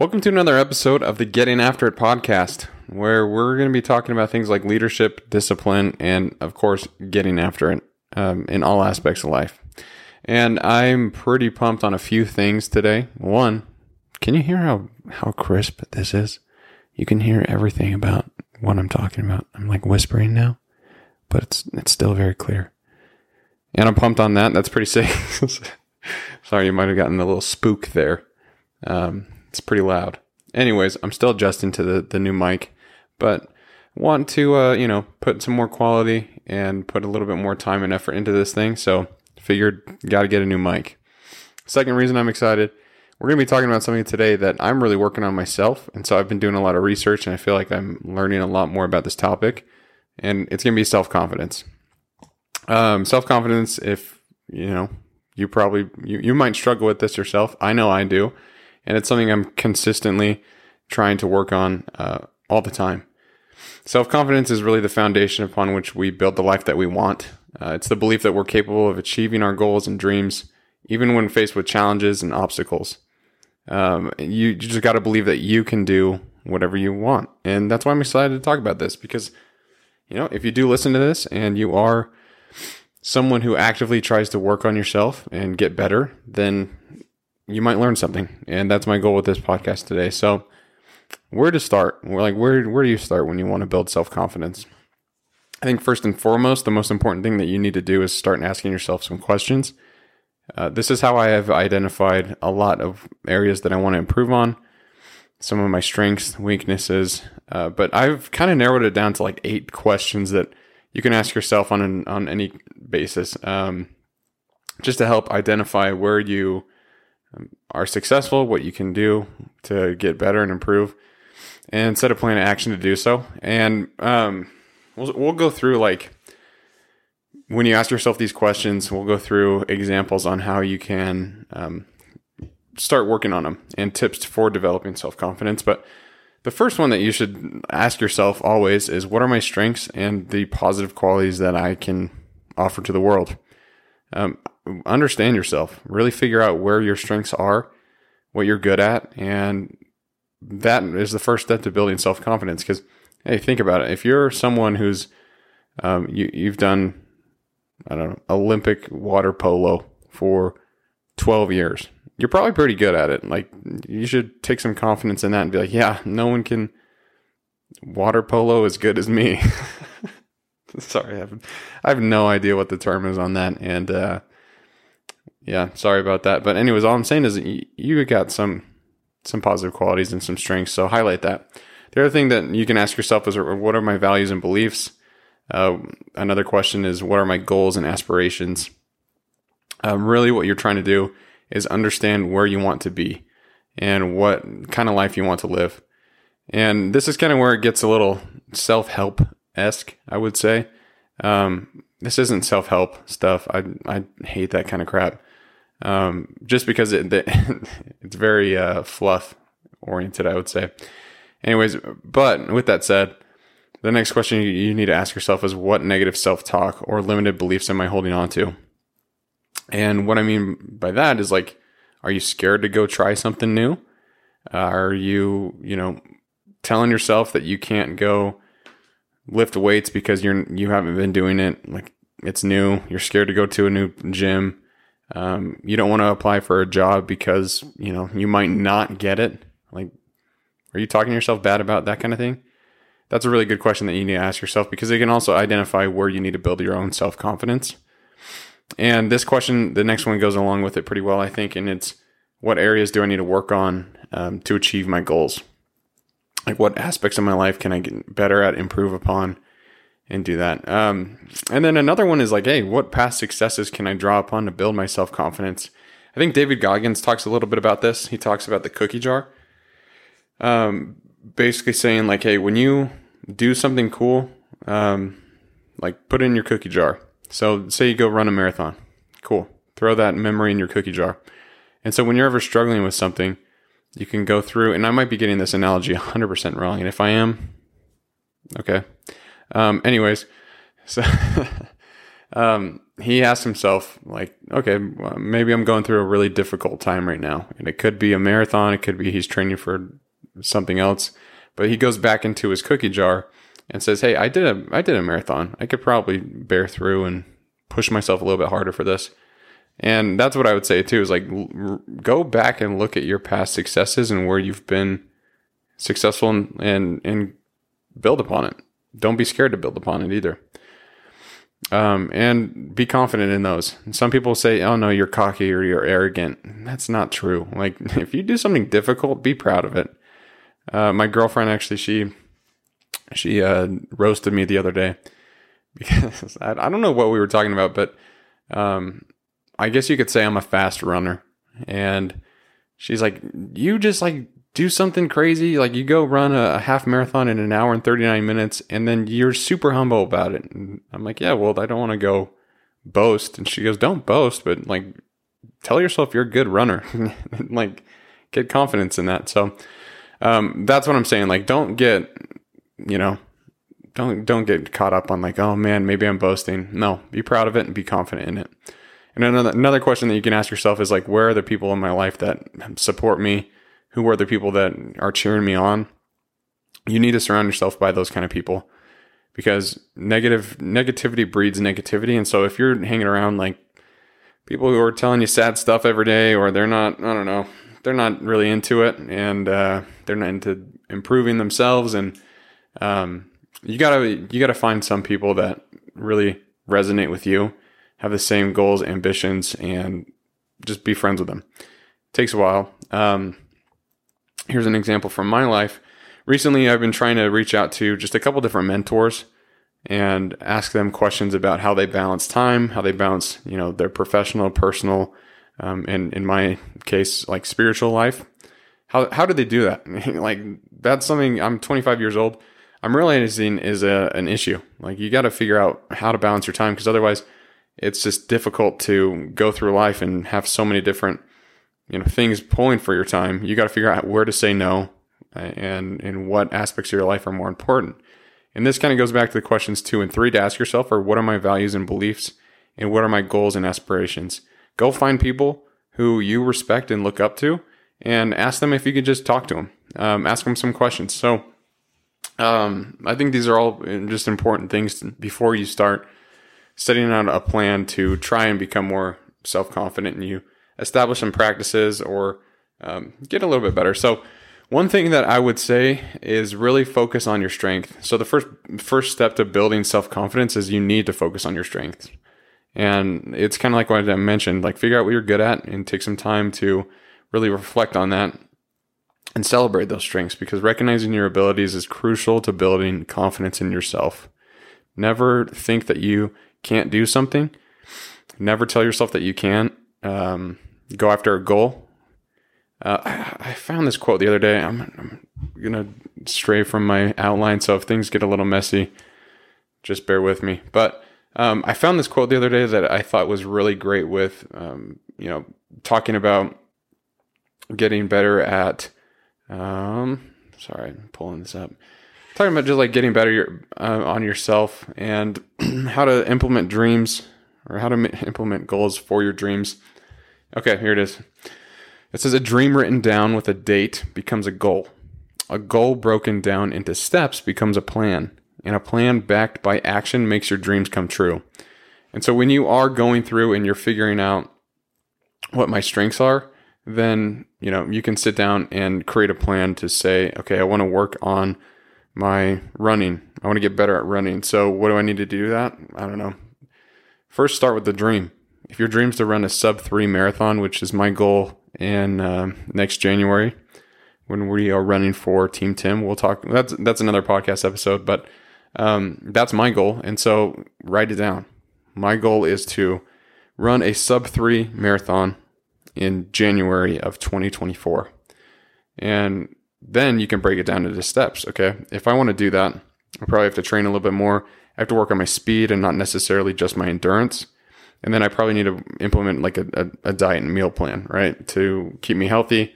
Welcome to another episode of the Getting After It podcast, where we're going to be talking about things like leadership, discipline, and of course, getting after it um, in all aspects of life. And I'm pretty pumped on a few things today. One, can you hear how, how crisp this is? You can hear everything about what I'm talking about. I'm like whispering now, but it's it's still very clear. And I'm pumped on that. That's pretty sick. Sorry, you might have gotten a little spook there. Um, it's pretty loud. Anyways, I'm still adjusting to the, the new mic, but want to, uh, you know, put some more quality and put a little bit more time and effort into this thing. So figured got to get a new mic. Second reason I'm excited, we're going to be talking about something today that I'm really working on myself. And so I've been doing a lot of research and I feel like I'm learning a lot more about this topic. And it's going to be self confidence. Um, self confidence, if, you know, you probably, you, you might struggle with this yourself. I know I do and it's something I'm consistently trying to work on uh, all the time. Self confidence is really the foundation upon which we build the life that we want. Uh, it's the belief that we're capable of achieving our goals and dreams, even when faced with challenges and obstacles. Um, you, you just got to believe that you can do whatever you want. And that's why I'm excited to talk about this because, you know, if you do listen to this and you are someone who actively tries to work on yourself and get better, then you might learn something. And that's my goal with this podcast today. So, where to start? We're like, where, where do you start when you want to build self confidence? I think first and foremost, the most important thing that you need to do is start asking yourself some questions. Uh, this is how I have identified a lot of areas that I want to improve on, some of my strengths, weaknesses, uh, but I've kind of narrowed it down to like eight questions that you can ask yourself on an, on any basis, um, just to help identify where you are successful, what you can do to get better and improve, and set a plan of action to do so. And um, we'll, we'll go through like when you ask yourself these questions, we'll go through examples on how you can um, start working on them and tips for developing self confidence. But the first one that you should ask yourself always is what are my strengths and the positive qualities that I can offer to the world? Um, understand yourself, really figure out where your strengths are, what you're good at, and that is the first step to building self confidence. Because hey, think about it. If you're someone who's um, you, you've done I don't know Olympic water polo for 12 years, you're probably pretty good at it. Like you should take some confidence in that and be like, yeah, no one can water polo as good as me. sorry, I have, I have no idea what the term is on that, and uh, yeah, sorry about that. But anyways, all I'm saying is you, got some some positive qualities and some strengths, so highlight that. The other thing that you can ask yourself is, what are my values and beliefs? Uh, another question is, what are my goals and aspirations? Um, really, what you're trying to do is understand where you want to be and what kind of life you want to live. And this is kind of where it gets a little self help esque, I would say. Um, this isn't self help stuff. I I hate that kind of crap. Um, just because it, it's very uh, fluff oriented, I would say. Anyways, but with that said, the next question you need to ask yourself is what negative self talk or limited beliefs am I holding on to? And what I mean by that is like, are you scared to go try something new? Uh, are you, you know, telling yourself that you can't go lift weights because you're you haven't been doing it like it's new you're scared to go to a new gym um, you don't want to apply for a job because you know you might not get it. Like are you talking to yourself bad about that kind of thing? That's a really good question that you need to ask yourself because it can also identify where you need to build your own self-confidence. And this question the next one goes along with it pretty well i think and it's what areas do i need to work on um, to achieve my goals? Like what aspects of my life can I get better at, improve upon, and do that. Um, and then another one is like, hey, what past successes can I draw upon to build my self confidence? I think David Goggins talks a little bit about this. He talks about the cookie jar. Um, basically saying like, hey, when you do something cool, um, like put it in your cookie jar. So say you go run a marathon, cool. Throw that memory in your cookie jar. And so when you're ever struggling with something, you can go through, and I might be getting this analogy 100% wrong. And if I am, okay. Um, anyways, so um, he asked himself, like, okay, well, maybe I'm going through a really difficult time right now. And it could be a marathon, it could be he's training for something else. But he goes back into his cookie jar and says, Hey, I did a I did a marathon. I could probably bear through and push myself a little bit harder for this. And that's what I would say too is like l- go back and look at your past successes and where you've been successful and, and and build upon it. Don't be scared to build upon it either um, and be confident in those. And some people say, "Oh no, you're cocky or you're arrogant." That's not true. Like if you do something difficult, be proud of it. Uh, my girlfriend actually she she uh, roasted me the other day because I, I, don't know what we were talking about, but um, I guess you could say I'm a fast runner, and she's like, "You just like do something crazy. Like you go run a, half marathon in an hour and 39 minutes and then you're super humble about it. And I'm like, yeah, well, I don't want to go boast. And she goes, don't boast, but like tell yourself you're a good runner. like get confidence in that. So, um, that's what I'm saying. Like, don't get, you know, don't, don't get caught up on like, oh man, maybe I'm boasting. No, be proud of it and be confident in it. And another, another question that you can ask yourself is like, where are the people in my life that support me? Who are the people that are cheering me on. You need to surround yourself by those kind of people because negative negativity breeds negativity. And so if you're hanging around like people who are telling you sad stuff every day, or they're not, I don't know, they're not really into it and uh, they're not into improving themselves. And um, you gotta you gotta find some people that really resonate with you, have the same goals, ambitions, and just be friends with them. It takes a while. Um, here's an example from my life. Recently, I've been trying to reach out to just a couple different mentors and ask them questions about how they balance time, how they balance, you know, their professional, personal, um, and in my case, like spiritual life. How how do they do that? like that's something. I'm 25 years old. I'm realizing is a, an issue. Like you got to figure out how to balance your time because otherwise, it's just difficult to go through life and have so many different you know things pulling for your time, you got to figure out where to say no and and what aspects of your life are more important. And this kind of goes back to the questions two and three to ask yourself are what are my values and beliefs and what are my goals and aspirations? Go find people who you respect and look up to and ask them if you could just talk to them. Um, ask them some questions. So um, I think these are all just important things before you start setting out a plan to try and become more self confident in you establish some practices or um, get a little bit better. So, one thing that I would say is really focus on your strength. So the first first step to building self confidence is you need to focus on your strengths, and it's kind of like what I mentioned. Like figure out what you're good at and take some time to really reflect on that and celebrate those strengths because recognizing your abilities is crucial to building confidence in yourself. Never think that you can't do something. Never tell yourself that you can't. Um, go after a goal. Uh, I, found this quote the other day. I'm, I'm gonna stray from my outline, so if things get a little messy, just bear with me. But um, I found this quote the other day that I thought was really great with, um, you know, talking about getting better at. Um, sorry, I'm pulling this up. Talking about just like getting better your, uh, on yourself and how to implement dreams or how to implement goals for your dreams. Okay, here it is. It says a dream written down with a date becomes a goal. A goal broken down into steps becomes a plan. And a plan backed by action makes your dreams come true. And so when you are going through and you're figuring out what my strengths are, then, you know, you can sit down and create a plan to say, okay, I want to work on my running. I want to get better at running. So what do I need to do that? I don't know. First start with the dream if your dream's to run a sub three marathon, which is my goal in uh, next January when we are running for Team Tim, we'll talk. That's that's another podcast episode, but um, that's my goal, and so write it down. My goal is to run a sub three marathon in January of 2024, and then you can break it down into steps. Okay, if I want to do that, I probably have to train a little bit more. I have to work on my speed and not necessarily just my endurance. And then I probably need to implement like a, a, a diet and meal plan, right? To keep me healthy,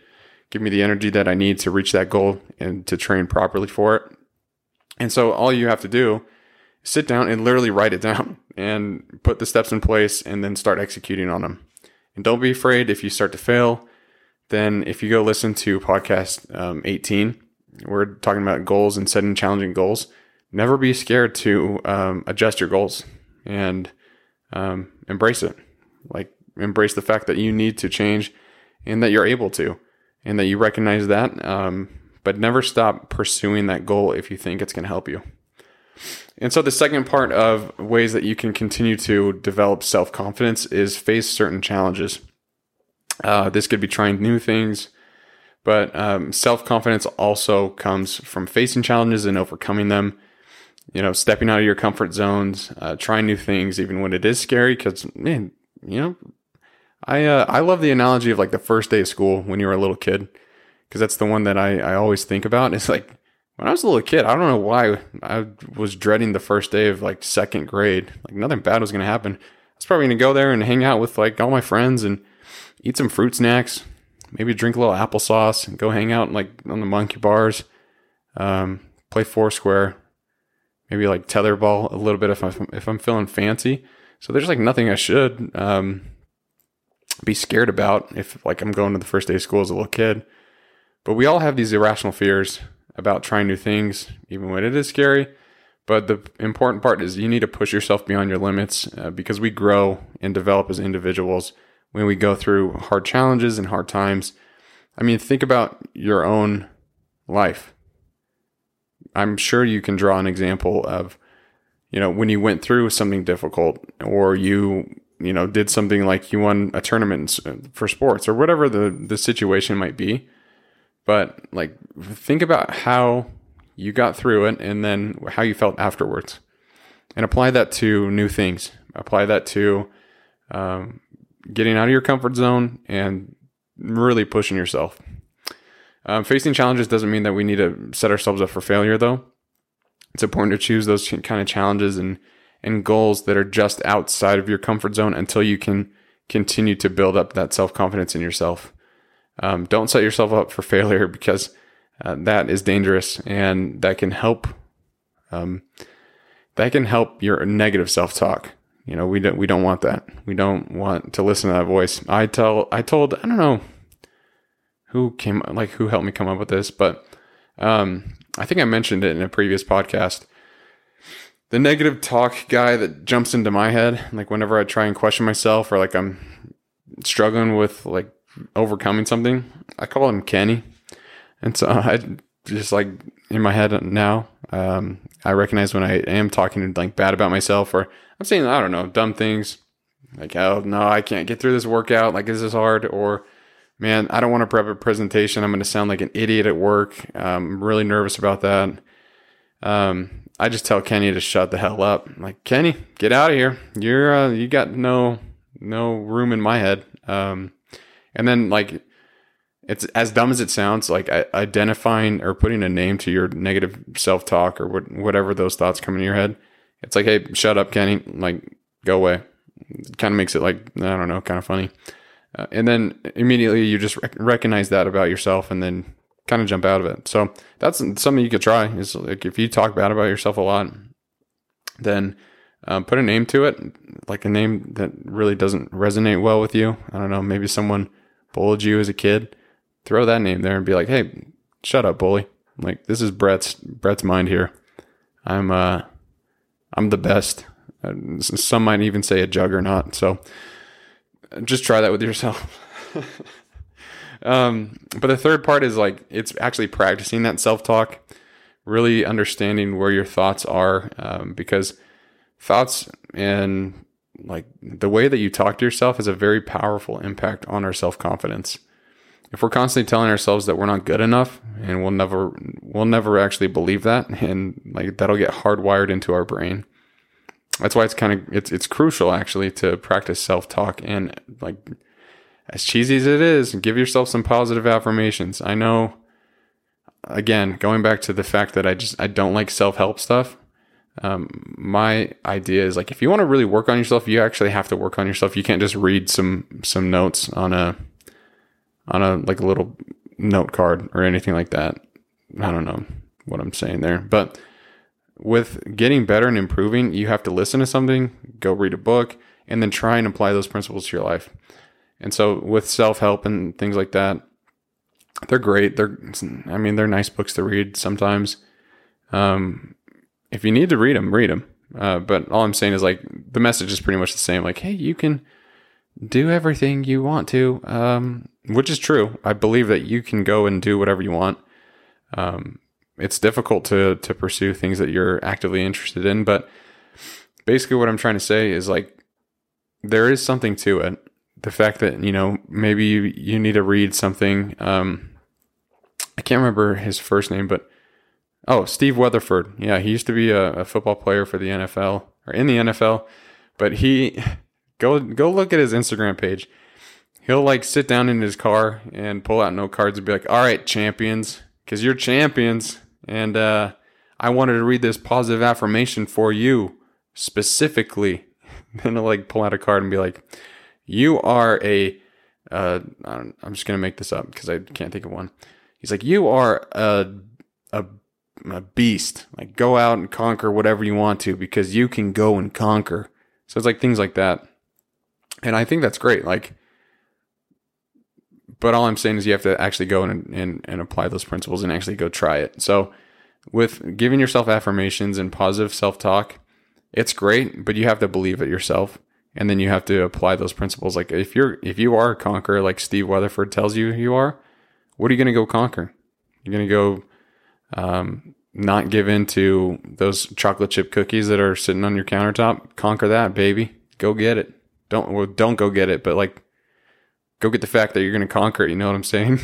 give me the energy that I need to reach that goal and to train properly for it. And so all you have to do is sit down and literally write it down and put the steps in place and then start executing on them. And don't be afraid if you start to fail. Then, if you go listen to podcast um, 18, we're talking about goals and setting challenging goals. Never be scared to um, adjust your goals and um, embrace it. Like, embrace the fact that you need to change and that you're able to, and that you recognize that. Um, but never stop pursuing that goal if you think it's going to help you. And so, the second part of ways that you can continue to develop self confidence is face certain challenges. Uh, this could be trying new things, but um, self confidence also comes from facing challenges and overcoming them. You know, stepping out of your comfort zones, uh, trying new things, even when it is scary. Because man, you know, I uh, I love the analogy of like the first day of school when you were a little kid, because that's the one that I I always think about. It's like when I was a little kid, I don't know why I was dreading the first day of like second grade. Like nothing bad was to happen. I was probably to go there and hang out with like all my friends and eat some fruit snacks, maybe drink a little applesauce and go hang out like on the monkey bars, um, play Foursquare, maybe like tetherball a little bit if I'm, if I'm feeling fancy. So there's like nothing I should um, be scared about if like I'm going to the first day of school as a little kid. But we all have these irrational fears about trying new things, even when it is scary. But the important part is you need to push yourself beyond your limits uh, because we grow and develop as individuals when we go through hard challenges and hard times. I mean, think about your own life. I'm sure you can draw an example of, you know, when you went through something difficult or you, you know, did something like you won a tournament for sports or whatever the, the situation might be but like, think about how you got through it and then how you felt afterwards and apply that to new things. Apply that to um, getting out of your comfort zone and really pushing yourself. Um, facing challenges doesn't mean that we need to set ourselves up for failure, though. It's important to choose those kind of challenges and, and goals that are just outside of your comfort zone until you can continue to build up that self confidence in yourself. Um, don't set yourself up for failure because uh, that is dangerous and that can help. Um, that can help your negative self talk. You know, we don't we don't want that. We don't want to listen to that voice. I tell I told I don't know who came like who helped me come up with this, but um, I think I mentioned it in a previous podcast. The negative talk guy that jumps into my head, like whenever I try and question myself or like I'm struggling with like overcoming something. I call him Kenny. And so I just like in my head now, um, I recognize when I am talking like bad about myself or I'm saying, I don't know, dumb things like, oh, no, I can't get through this workout. Like, this is hard. Or, man, I don't want to prep a presentation. I'm going to sound like an idiot at work. I'm really nervous about that. Um, I just tell Kenny to shut the hell up. I'm like, Kenny, get out of here. You're, uh, you got no, no room in my head. Um, and then like it's as dumb as it sounds, like identifying or putting a name to your negative self talk or whatever those thoughts come into your head. It's like, hey, shut up, Kenny. Like, go away. It kind of makes it like I don't know, kind of funny. Uh, and then immediately you just rec- recognize that about yourself, and then kind of jump out of it. So that's something you could try. Is like if you talk bad about yourself a lot, then um, put a name to it, like a name that really doesn't resonate well with you. I don't know, maybe someone bullied you as a kid, throw that name there and be like, "Hey, shut up, bully." Like this is Brett's Brett's mind here. I'm uh I'm the best. Uh, some might even say a juggernaut. So just try that with yourself. um, but the third part is like it's actually practicing that self talk, really understanding where your thoughts are, um, because thoughts and like the way that you talk to yourself has a very powerful impact on our self confidence. If we're constantly telling ourselves that we're not good enough and we'll never we'll never actually believe that and like that'll get hardwired into our brain. That's why it's kind of it's it's crucial actually to practice self-talk and like as cheesy as it is, give yourself some positive affirmations. I know again, going back to the fact that I just I don't like self-help stuff um, my idea is like if you want to really work on yourself, you actually have to work on yourself. You can't just read some some notes on a on a like a little note card or anything like that. I don't know what I'm saying there, but with getting better and improving, you have to listen to something, go read a book, and then try and apply those principles to your life. And so with self help and things like that, they're great. They're, I mean, they're nice books to read sometimes. Um, if you need to read them, read them. Uh, but all I'm saying is like the message is pretty much the same. Like, hey, you can do everything you want to, um, which is true. I believe that you can go and do whatever you want. Um, it's difficult to to pursue things that you're actively interested in, but basically, what I'm trying to say is like there is something to it. The fact that you know maybe you, you need to read something. Um, I can't remember his first name, but oh, Steve Weatherford. Yeah, he used to be a, a football player for the NFL or in the NFL, but he go go look at his Instagram page. He'll like sit down in his car and pull out note cards and be like, "All right, champions, because you're champions, and uh, I wanted to read this positive affirmation for you specifically." then he'll like pull out a card and be like, "You are a." Uh, I'm just gonna make this up because I can't think of one. He's like, "You are a a a beast. Like go out and conquer whatever you want to because you can go and conquer." So it's like things like that. And I think that's great. Like, but all I'm saying is you have to actually go and, and, and apply those principles and actually go try it. So with giving yourself affirmations and positive self talk, it's great, but you have to believe it yourself. And then you have to apply those principles. Like if you're, if you are a conqueror, like Steve Weatherford tells you you are, what are you going to go conquer? You're going to go, um, not give in to those chocolate chip cookies that are sitting on your countertop. Conquer that, baby. Go get it. Don't well, don't go get it, but like go get the fact that you're going to conquer it. You know what I'm saying?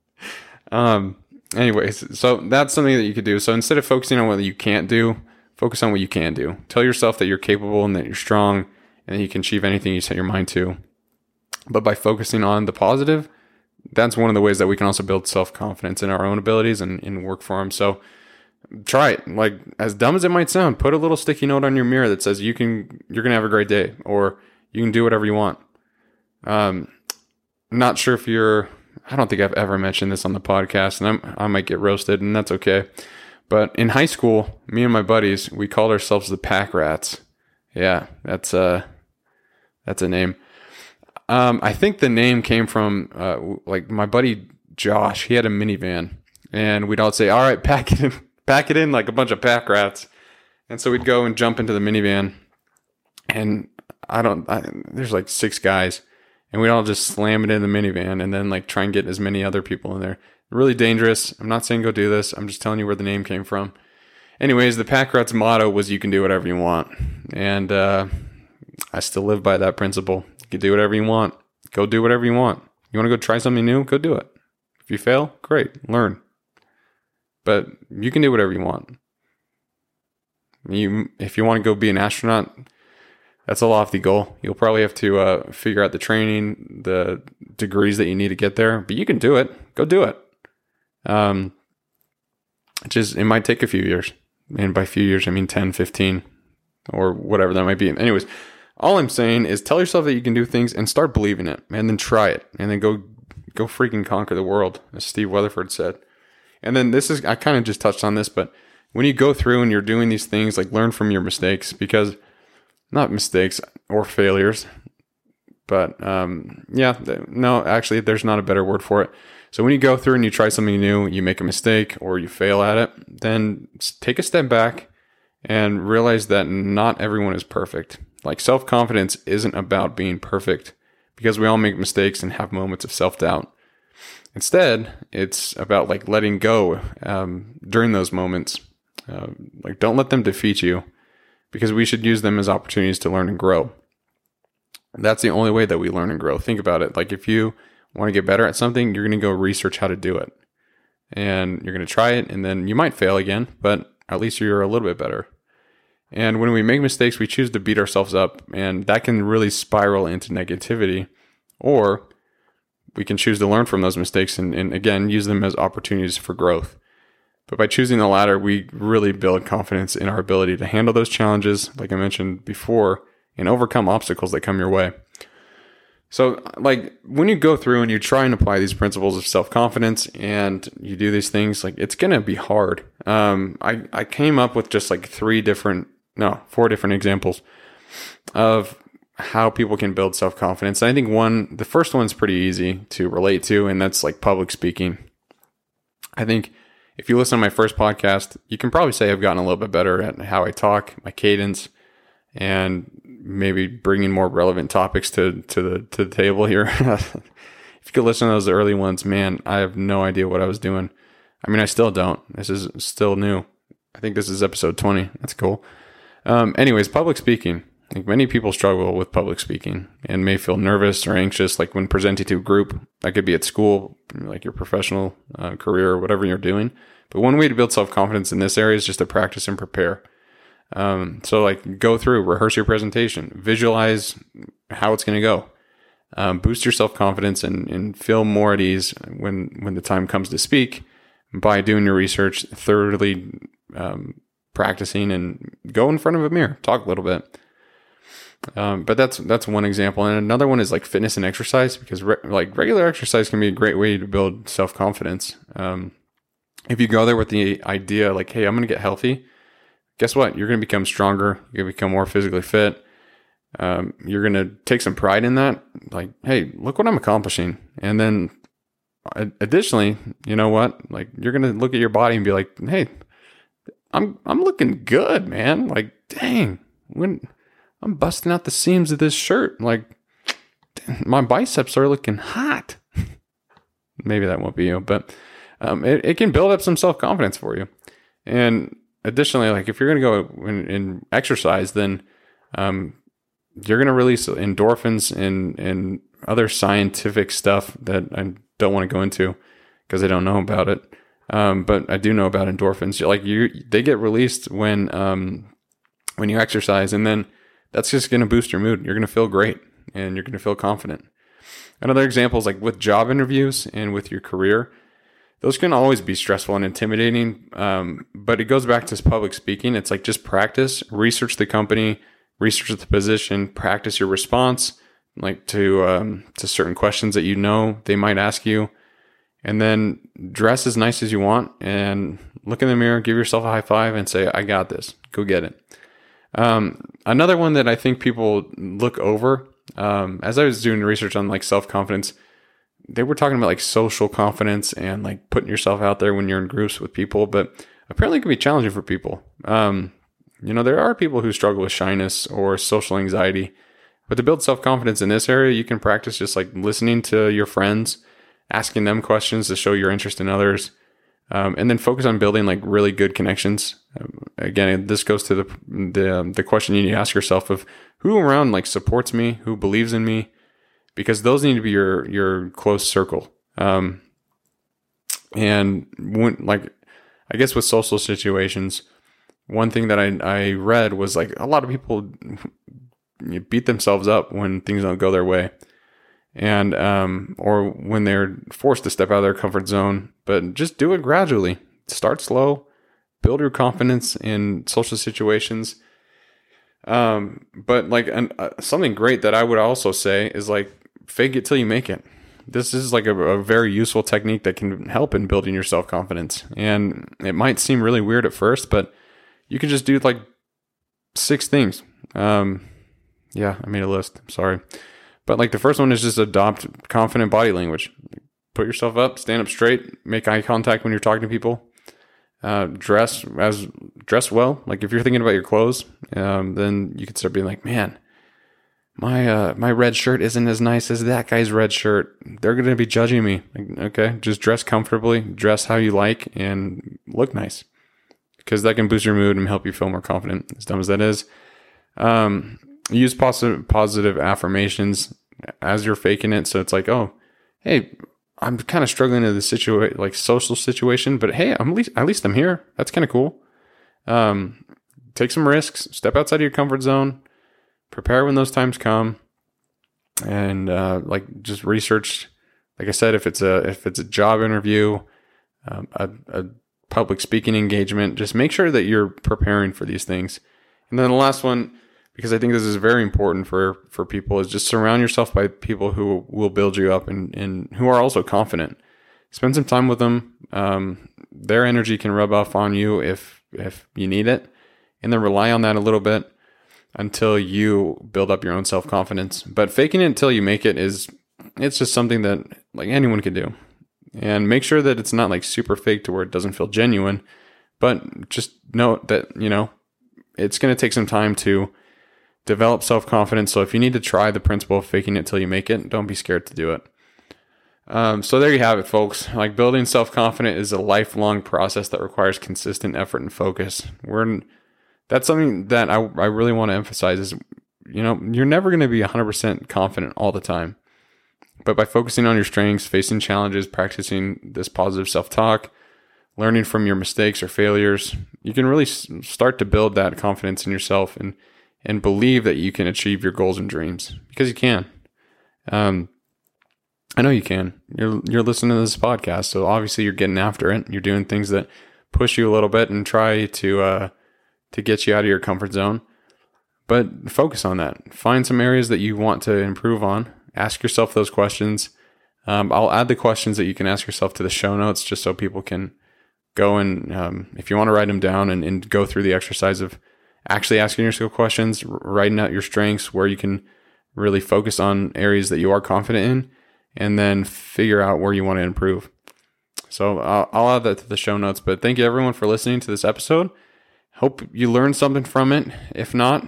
um. Anyways, so that's something that you could do. So instead of focusing on what you can't do, focus on what you can do. Tell yourself that you're capable and that you're strong and that you can achieve anything you set your mind to. But by focusing on the positive, that's one of the ways that we can also build self confidence in our own abilities and, and work for them. So try it. Like as dumb as it might sound, put a little sticky note on your mirror that says you can you're gonna have a great day or you can do whatever you want. Um, not sure if you're. I don't think I've ever mentioned this on the podcast, and I'm, I might get roasted, and that's okay. But in high school, me and my buddies, we called ourselves the Pack Rats. Yeah, that's a uh, that's a name. Um, I think the name came from uh, like my buddy Josh. He had a minivan, and we'd all say, "All right, pack it in, pack it in like a bunch of pack rats." And so we'd go and jump into the minivan, and I don't. I, there's like six guys, and we'd all just slam it in the minivan, and then like try and get as many other people in there. Really dangerous. I'm not saying go do this. I'm just telling you where the name came from. Anyways, the Pack Rats motto was "You can do whatever you want," and uh, I still live by that principle. You can do whatever you want. Go do whatever you want. You want to go try something new? Go do it. If you fail, great, learn. But you can do whatever you want. You, if you want to go be an astronaut, that's a lofty goal. You'll probably have to uh, figure out the training, the degrees that you need to get there, but you can do it. Go do it. Um, just it might take a few years, and by few years I mean 10, 15, or whatever that might be. Anyways, all I'm saying is tell yourself that you can do things and start believing it, and then try it, and then go go freaking conquer the world, as Steve Weatherford said. And then this is I kind of just touched on this, but when you go through and you're doing these things, like learn from your mistakes because not mistakes or failures, but um, yeah, no, actually, there's not a better word for it. So when you go through and you try something new, you make a mistake or you fail at it, then take a step back and realize that not everyone is perfect. Like self confidence isn't about being perfect because we all make mistakes and have moments of self doubt. Instead, it's about like letting go um, during those moments. Uh, like, don't let them defeat you because we should use them as opportunities to learn and grow. That's the only way that we learn and grow. Think about it. Like if you want to get better at something, you're going to go research how to do it. And you're going to try it and then you might fail again, but at least you're a little bit better. And when we make mistakes, we choose to beat ourselves up and that can really spiral into negativity or we can choose to learn from those mistakes and, and again use them as opportunities for growth. But by choosing the latter, we really build confidence in our ability to handle those challenges, like I mentioned before, and overcome obstacles that come your way. So, like, when you go through and you try and apply these principles of self confidence and you do these things, like, it's to be hard. Um, I, I came up with just like three different, no, four different examples of how people can build self confidence. I think one, the first one's pretty easy to relate to, and that's like public speaking. I think if you listen to my first podcast, you can probably say I've gotten a little bit better at how I talk, my cadence, and maybe bringing more relevant topics to to the to the table here. if you could listen to those early ones, man, I have no idea what I was doing. I mean, I still don't. This is still new. I think this is episode 20. That's cool. Um, anyways, public speaking. Like many people struggle with public speaking and may feel nervous or anxious, like when presenting to a group. That could be at school, like your professional uh, career or whatever you're doing. But one way to build self confidence in this area is just to practice and prepare. Um, so like go through, rehearse your presentation, visualize how it's going to go, um, boost your self confidence and, and feel more at ease when, when the time comes to speak by doing your research, thoroughly, um, practicing and go in front of a mirror, talk a little bit. Um, but that's that's one example, and another one is like fitness and exercise because re- like regular exercise can be a great way to build self confidence. Um, if you go there with the idea like, "Hey, I'm going to get healthy," guess what? You're going to become stronger. You're going to become more physically fit. Um, you're going to take some pride in that. Like, hey, look what I'm accomplishing. And then additionally, you know what? Like, you're going to look at your body and be like, hey, I'm I'm looking good, man. Like, dang, when I'm busting out the seams of this shirt, like my biceps are looking hot. Maybe that won't be you, but um, it, it can build up some self confidence for you. And additionally, like if you're going to go and, exercise, then um, you're going to release endorphins and and other scientific stuff that I don't want to go into because I don't know about it. Um, but I do know about endorphins. Like you, they get released when um, when you exercise, and then that's just going to boost your mood. You're going to feel great, and you're going to feel confident. Another example is like with job interviews and with your career those can always be stressful and intimidating. Um, but it goes back to public speaking. It's like just practice, research the company, research the position, practice your response, like to um, to certain questions that you know they might ask you, and then dress as nice as you want and look in the mirror, give yourself a high five, and say, "I got this. Go get it." Um, another one that I think people look over um, as I was doing research on like self confidence they were talking about like social confidence and like putting yourself out there when you're in groups with people, but apparently it can be challenging for people. Um, you know, there are people who struggle with shyness or social anxiety, but to build self confidence in this area, you can practice just like listening to your friends, asking them questions to show your interest in others, um, and then focus on building like really good connections. Um, again, this goes to the the, um, the question you need to ask yourself of who around like supports me, who believes in me, because those need to be your your close circle. Um, and when, like, I guess with social situations, one thing that I I read was like a lot of people beat themselves up when things don't go their way, and um, or when they're forced to step out of their comfort zone. But just do it gradually. Start slow. Build your confidence in social situations. Um, but like an, uh, something great that I would also say is like fake it till you make it. This is like a, a very useful technique that can help in building your self confidence. And it might seem really weird at first, but you can just do like six things. Um, yeah, I made a list. Sorry. But like the first one is just adopt confident body language. Put yourself up, stand up straight, make eye contact when you're talking to people. Uh, dress as dress well. Like if you're thinking about your clothes, um, then you can start being like, man, my uh my red shirt isn't as nice as that guy's red shirt. They're to be judging me. Okay, just dress comfortably, dress how you like and look nice. Cuz that can boost your mood and help you feel more confident. As dumb as that is. Um use positive positive affirmations as you're faking it. So it's like, "Oh, hey, I'm kind of struggling in the situation like social situation, but hey, I'm at least at least I'm here. That's kind of cool." Um take some risks, step outside of your comfort zone. Prepare when those times come. And uh, like just research. Like i said if it's a if it's a job interview um, a, a public speaking engagement just make sure that you're preparing for these things. And then the last one because I think this is very important for for people is just surround yourself by people who will build you up and and who are also confident. Spend some time with them. Um, their energy can rub off on you if if you need it, and then rely on that a little bit until you build up your own self confidence. But faking it until you make it is it's just something that like anyone can do. And make sure that it's not like super fake to where it doesn't feel genuine, but just note that, you know, it's going to take some time to develop self confidence. So if you need to try the principle of faking it till you make it, don't be scared to do it. Um, so there you have it, folks. Like building self confidence is a lifelong process that requires consistent effort and focus. We're that's something that I, I really want to emphasize is you know you're never going to be 100% confident all the time but by focusing on your strengths facing challenges practicing this positive self-talk learning from your mistakes or failures you can really start to build that confidence in yourself and and believe that you can achieve your goals and dreams because you can um, i know you can you're you're listening to this podcast so obviously you're getting after it you're doing things that push you a little bit and try to uh, to get you out of your comfort zone. But focus on that. Find some areas that you want to improve on. Ask yourself those questions. Um, I'll add the questions that you can ask yourself to the show notes just so people can go and, um, if you want to write them down and, and, go through the exercise of actually asking yourself questions, writing out your strengths, where you can really focus on areas that you are confident in, and then figure out where you want to improve. So I'll, I'll add that to the show notes. But thank you everyone for listening to this episode. Hope you learned something from it. If not,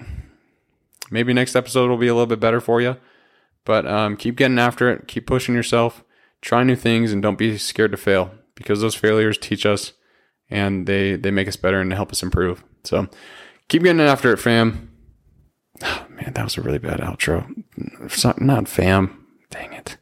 maybe next episode will be a little bit better for you. But um, keep getting after it. Keep pushing yourself. Try new things and don't be scared to fail because those failures teach us and they they make us better and help us improve. So keep getting after it, fam. Oh, man, that was a really bad outro. Not, not fam. Dang it.